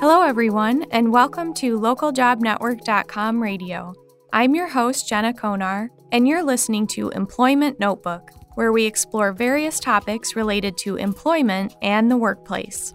Hello, everyone, and welcome to localjobnetwork.com radio. I'm your host, Jenna Konar, and you're listening to Employment Notebook, where we explore various topics related to employment and the workplace.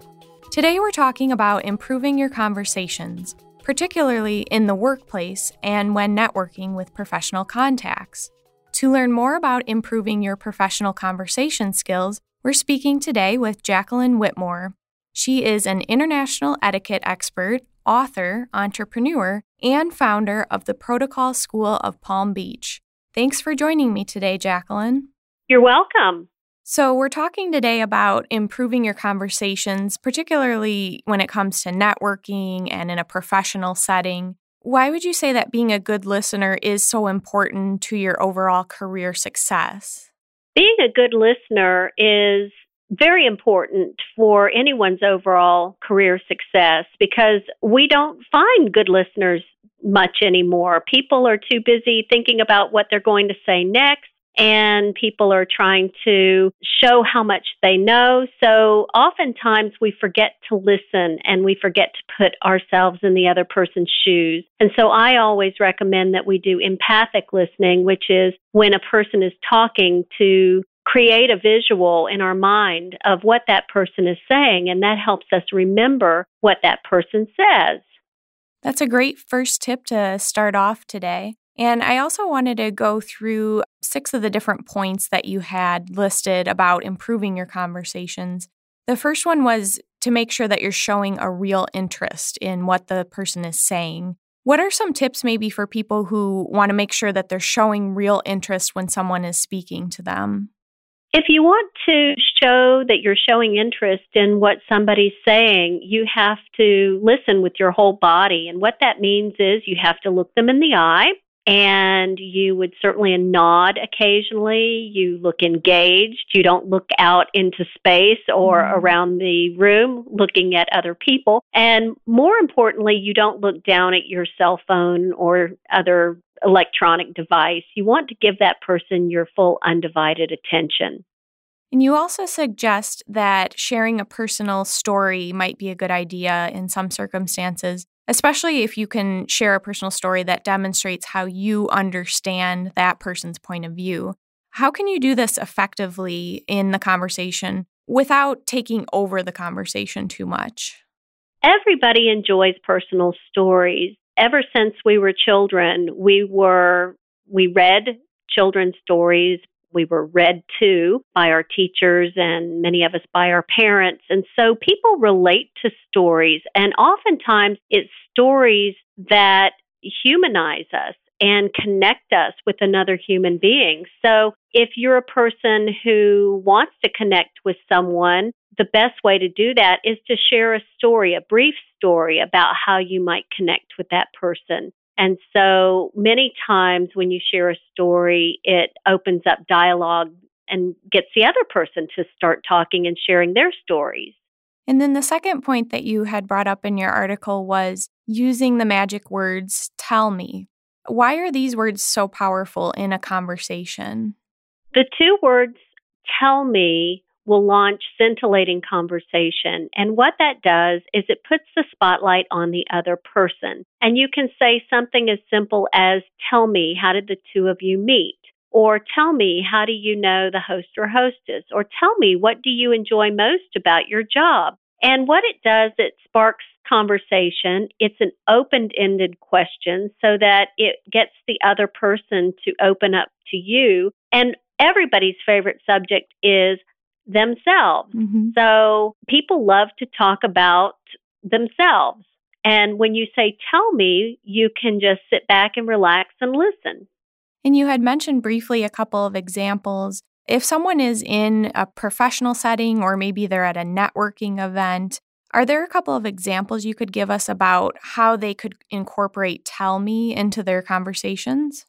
Today, we're talking about improving your conversations, particularly in the workplace and when networking with professional contacts. To learn more about improving your professional conversation skills, we're speaking today with Jacqueline Whitmore. She is an international etiquette expert, author, entrepreneur, and founder of the Protocol School of Palm Beach. Thanks for joining me today, Jacqueline. You're welcome. So, we're talking today about improving your conversations, particularly when it comes to networking and in a professional setting. Why would you say that being a good listener is so important to your overall career success? Being a good listener is very important for anyone's overall career success because we don't find good listeners much anymore. People are too busy thinking about what they're going to say next and people are trying to show how much they know. So oftentimes we forget to listen and we forget to put ourselves in the other person's shoes. And so I always recommend that we do empathic listening, which is when a person is talking to create a visual in our mind of what that person is saying, and that helps us remember what that person says. That's a great first tip to start off today. And I also wanted to go through six of the different points that you had listed about improving your conversations. The first one was to make sure that you're showing a real interest in what the person is saying. What are some tips maybe for people who want to make sure that they're showing real interest when someone is speaking to them? If you want to show that you're showing interest in what somebody's saying, you have to listen with your whole body. And what that means is you have to look them in the eye and you would certainly nod occasionally. You look engaged. You don't look out into space or mm-hmm. around the room looking at other people. And more importantly, you don't look down at your cell phone or other electronic device. You want to give that person your full undivided attention. And you also suggest that sharing a personal story might be a good idea in some circumstances, especially if you can share a personal story that demonstrates how you understand that person's point of view. How can you do this effectively in the conversation without taking over the conversation too much? Everybody enjoys personal stories ever since we were children, we were we read children's stories. We were read to by our teachers and many of us by our parents. And so people relate to stories. And oftentimes it's stories that humanize us and connect us with another human being. So if you're a person who wants to connect with someone, the best way to do that is to share a story, a brief story about how you might connect with that person. And so many times when you share a story, it opens up dialogue and gets the other person to start talking and sharing their stories. And then the second point that you had brought up in your article was using the magic words, tell me. Why are these words so powerful in a conversation? The two words, tell me, will launch scintillating conversation. And what that does is it puts the spotlight on the other person. And you can say something as simple as, Tell me, how did the two of you meet? Or tell me, how do you know the host or hostess? Or tell me, what do you enjoy most about your job? And what it does, it sparks conversation. It's an open ended question so that it gets the other person to open up to you. And everybody's favorite subject is themselves. Mm-hmm. So people love to talk about themselves. And when you say, tell me, you can just sit back and relax and listen. And you had mentioned briefly a couple of examples. If someone is in a professional setting or maybe they're at a networking event, are there a couple of examples you could give us about how they could incorporate Tell Me into their conversations?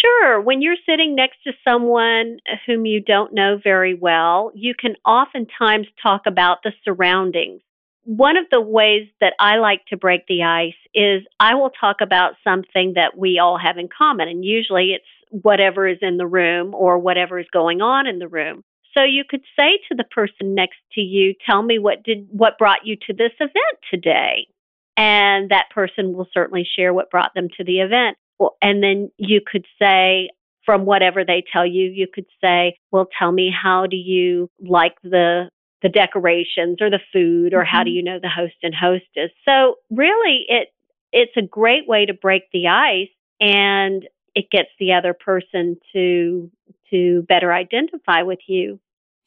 Sure. When you're sitting next to someone uh, whom you don't know very well, you can oftentimes talk about the surroundings. One of the ways that I like to break the ice is I will talk about something that we all have in common, and usually it's whatever is in the room or whatever is going on in the room. So you could say to the person next to you, "Tell me what did what brought you to this event today?" And that person will certainly share what brought them to the event. And then you could say, from whatever they tell you, you could say, "Well, tell me how do you like the the decorations or the food or mm-hmm. how do mm-hmm. you know the host and hostess?" So really it it's a great way to break the ice and it gets the other person to to better identify with you.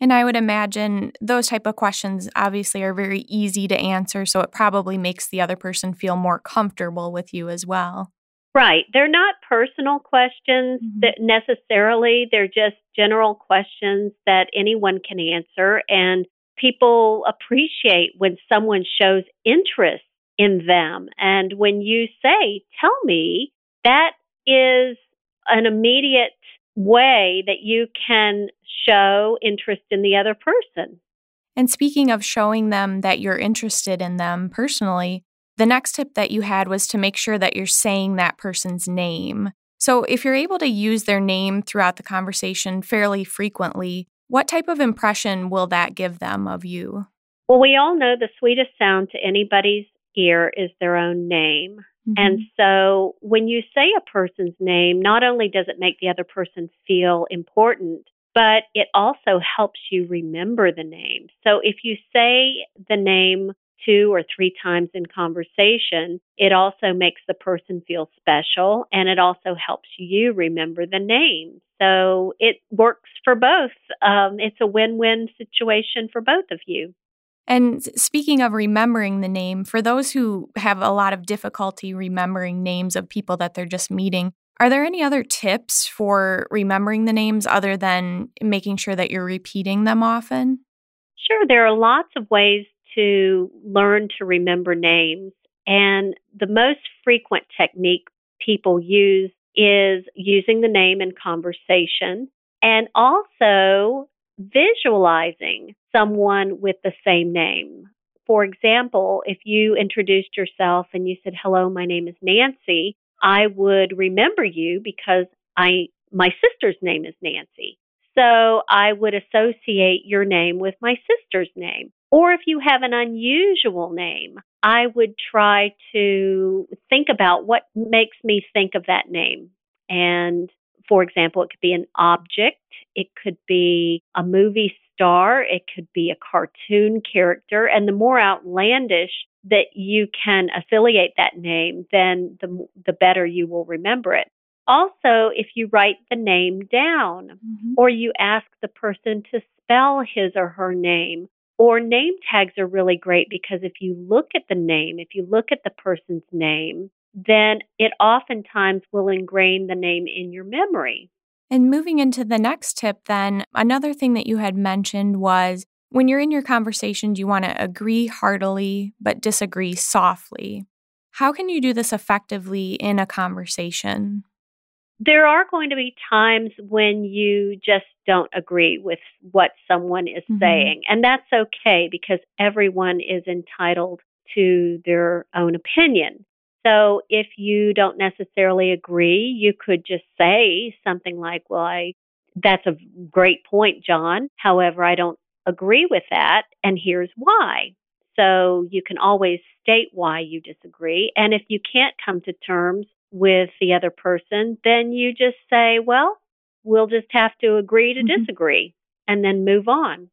And I would imagine those type of questions obviously are very easy to answer, so it probably makes the other person feel more comfortable with you as well. Right. They're not personal questions mm-hmm. that necessarily, they're just general questions that anyone can answer and people appreciate when someone shows interest in them. And when you say, "Tell me," that is an immediate way that you can show interest in the other person. And speaking of showing them that you're interested in them personally, the next tip that you had was to make sure that you're saying that person's name. So, if you're able to use their name throughout the conversation fairly frequently, what type of impression will that give them of you? Well, we all know the sweetest sound to anybody's ear is their own name. Mm-hmm. And so when you say a person's name, not only does it make the other person feel important, but it also helps you remember the name. So if you say the name two or three times in conversation, it also makes the person feel special and it also helps you remember the name. So it works for both. Um, it's a win win situation for both of you. And speaking of remembering the name, for those who have a lot of difficulty remembering names of people that they're just meeting, are there any other tips for remembering the names other than making sure that you're repeating them often? Sure, there are lots of ways to learn to remember names. And the most frequent technique people use is using the name in conversation and also visualizing someone with the same name. For example, if you introduced yourself and you said, "Hello, my name is Nancy," I would remember you because I my sister's name is Nancy. So I would associate your name with my sister's name. Or if you have an unusual name, I would try to think about what makes me think of that name. And for example, it could be an object, it could be a movie star, it could be a cartoon character. And the more outlandish that you can affiliate that name, then the, the better you will remember it. Also, if you write the name down mm-hmm. or you ask the person to spell his or her name, or name tags are really great because if you look at the name, if you look at the person's name, then it oftentimes will ingrain the name in your memory. And moving into the next tip, then, another thing that you had mentioned was when you're in your conversations, you want to agree heartily but disagree softly. How can you do this effectively in a conversation? There are going to be times when you just don't agree with what someone is mm-hmm. saying, and that's okay because everyone is entitled to their own opinion. So if you don't necessarily agree, you could just say something like, well, I, that's a great point, John. However, I don't agree with that. And here's why. So you can always state why you disagree. And if you can't come to terms with the other person, then you just say, well, we'll just have to agree to mm-hmm. disagree and then move on.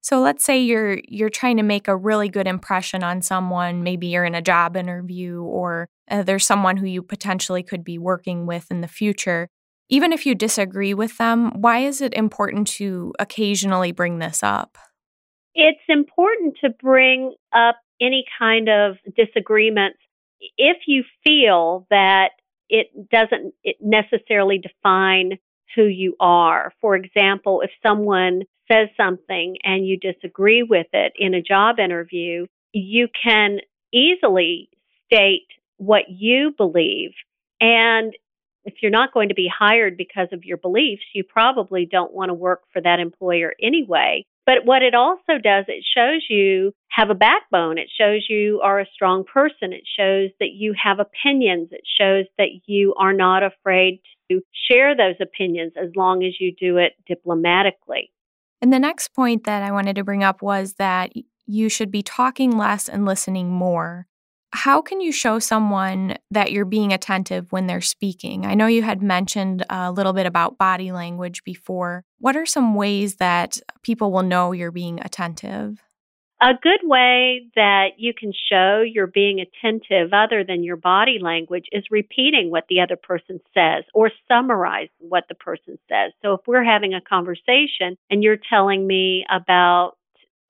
So let's say you're you're trying to make a really good impression on someone, maybe you're in a job interview or uh, there's someone who you potentially could be working with in the future. Even if you disagree with them, why is it important to occasionally bring this up? It's important to bring up any kind of disagreements if you feel that it doesn't necessarily define who you are. For example, if someone says something and you disagree with it in a job interview, you can easily state what you believe. And if you're not going to be hired because of your beliefs, you probably don't want to work for that employer anyway. But what it also does, it shows you have a backbone. It shows you are a strong person. It shows that you have opinions. It shows that you are not afraid to share those opinions as long as you do it diplomatically. And the next point that I wanted to bring up was that you should be talking less and listening more. How can you show someone that you're being attentive when they're speaking? I know you had mentioned a little bit about body language before. What are some ways that people will know you're being attentive? A good way that you can show you're being attentive other than your body language is repeating what the other person says or summarize what the person says. So if we're having a conversation and you're telling me about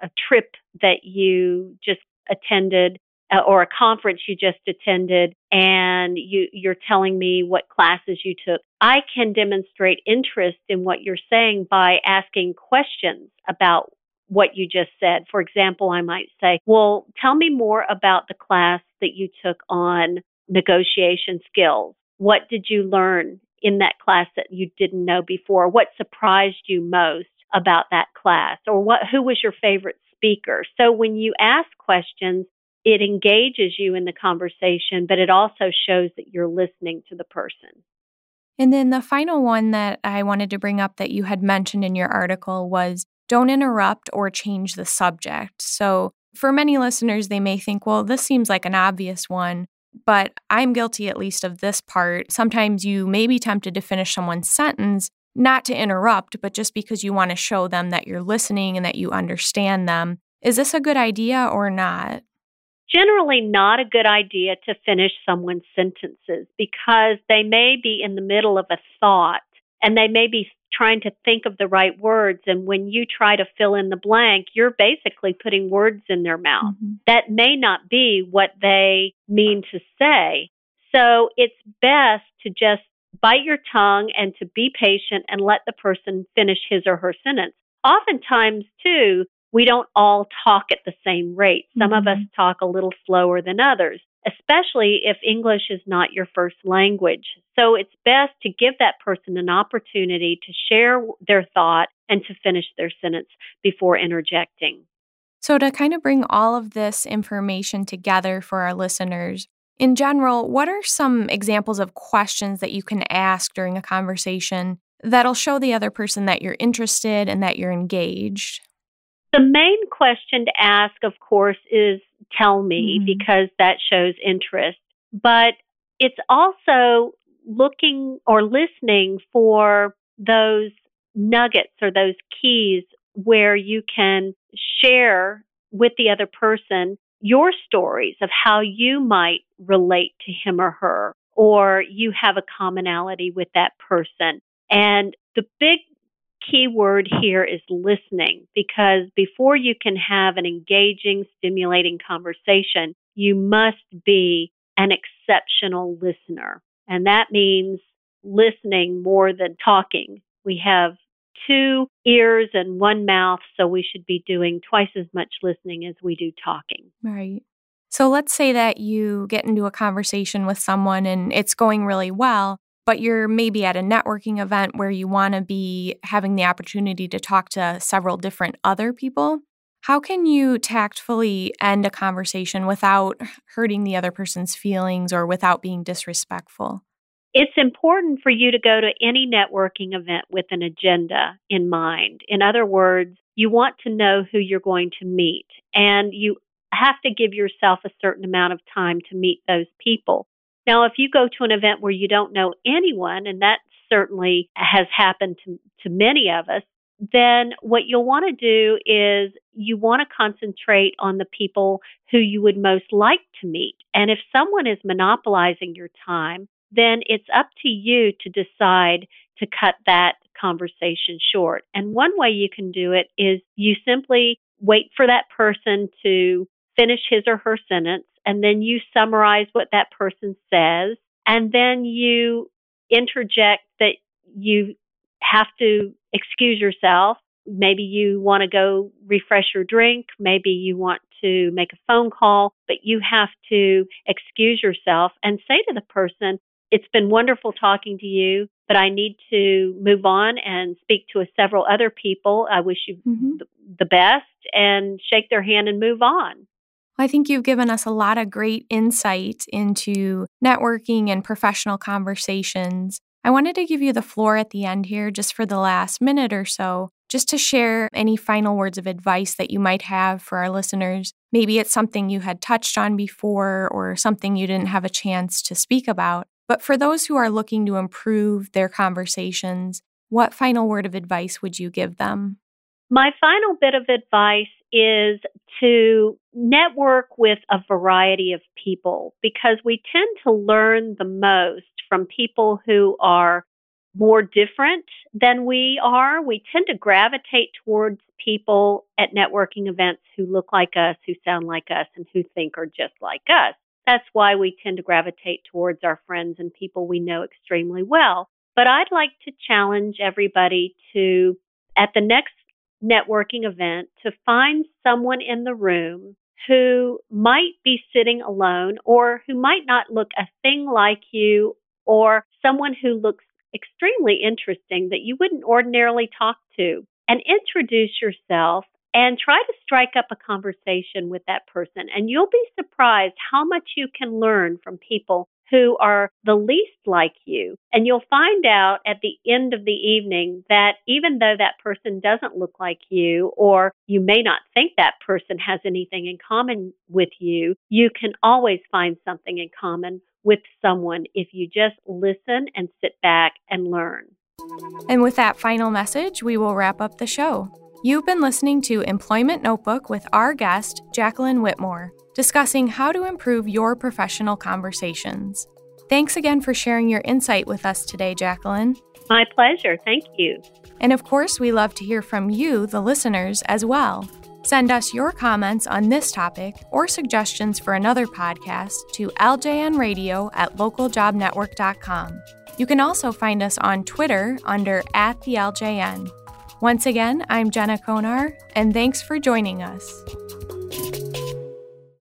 a trip that you just attended uh, or a conference you just attended and you, you're telling me what classes you took, I can demonstrate interest in what you're saying by asking questions about what you just said. For example, I might say, Well, tell me more about the class that you took on negotiation skills. What did you learn in that class that you didn't know before? What surprised you most about that class? Or what who was your favorite speaker? So when you ask questions, it engages you in the conversation, but it also shows that you're listening to the person. And then the final one that I wanted to bring up that you had mentioned in your article was don't interrupt or change the subject. So, for many listeners, they may think, well, this seems like an obvious one, but I'm guilty at least of this part. Sometimes you may be tempted to finish someone's sentence, not to interrupt, but just because you want to show them that you're listening and that you understand them. Is this a good idea or not? Generally not a good idea to finish someone's sentences because they may be in the middle of a thought and they may be trying to think of the right words. And when you try to fill in the blank, you're basically putting words in their mouth mm-hmm. that may not be what they mean to say. So it's best to just bite your tongue and to be patient and let the person finish his or her sentence. Oftentimes, too, we don't all talk at the same rate. Some mm-hmm. of us mm-hmm. talk a little slower than others, especially if English is not your first language. So it's best to give that person an opportunity to share their thought and to finish their sentence before interjecting. So, to kind of bring all of this information together for our listeners, in general, what are some examples of questions that you can ask during a conversation that'll show the other person that you're interested and that you're engaged? The main question to ask, of course, is tell me mm-hmm. because that shows interest. But it's also looking or listening for those nuggets or those keys where you can share with the other person your stories of how you might relate to him or her, or you have a commonality with that person. And the big key word here is listening because before you can have an engaging, stimulating conversation, you must be an exceptional listener. And that means listening more than talking. We have two ears and one mouth, so we should be doing twice as much listening as we do talking. Right. So let's say that you get into a conversation with someone and it's going really well but you're maybe at a networking event where you want to be having the opportunity to talk to several different other people. How can you tactfully end a conversation without hurting the other person's feelings or without being disrespectful? It's important for you to go to any networking event with an agenda in mind. In other words, you want to know who you're going to meet, and you have to give yourself a certain amount of time to meet those people. Now, if you go to an event where you don't know anyone, and that certainly has happened to, to many of us, then what you'll want to do is you want to concentrate on the people who you would most like to meet. And if someone is monopolizing your time, then it's up to you to decide to cut that conversation short. And one way you can do it is you simply wait for that person to finish his or her sentence and then you summarize what that person says, and then you interject that you have to excuse yourself. Maybe you want to go refresh your drink. Maybe you want to make a phone call, but you have to excuse yourself and say to the person, It's been wonderful talking to you, but I need to move on and speak to several other people. I wish you mm-hmm. the best and shake their hand and move on. I think you've given us a lot of great insight into networking and professional conversations. I wanted to give you the floor at the end here, just for the last minute or so, just to share any final words of advice that you might have for our listeners. Maybe it's something you had touched on before or something you didn't have a chance to speak about. But for those who are looking to improve their conversations, what final word of advice would you give them? My final bit of advice is to network with a variety of people because we tend to learn the most from people who are more different than we are. We tend to gravitate towards people at networking events who look like us, who sound like us, and who think are just like us. That's why we tend to gravitate towards our friends and people we know extremely well. But I'd like to challenge everybody to, at the next networking event, to find someone in the room who might be sitting alone or who might not look a thing like you or someone who looks extremely interesting that you wouldn't ordinarily talk to and introduce yourself and try to strike up a conversation with that person. And you'll be surprised how much you can learn from people who are the least like you. And you'll find out at the end of the evening that even though that person doesn't look like you, or you may not think that person has anything in common with you, you can always find something in common with someone if you just listen and sit back and learn. And with that final message, we will wrap up the show. You've been listening to Employment Notebook with our guest, Jacqueline Whitmore, discussing how to improve your professional conversations. Thanks again for sharing your insight with us today, Jacqueline. My pleasure. Thank you. And of course, we love to hear from you, the listeners, as well. Send us your comments on this topic or suggestions for another podcast to ljnradio at localjobnetwork.com. You can also find us on Twitter under at the LJN. Once again, I'm Jenna Konar, and thanks for joining us.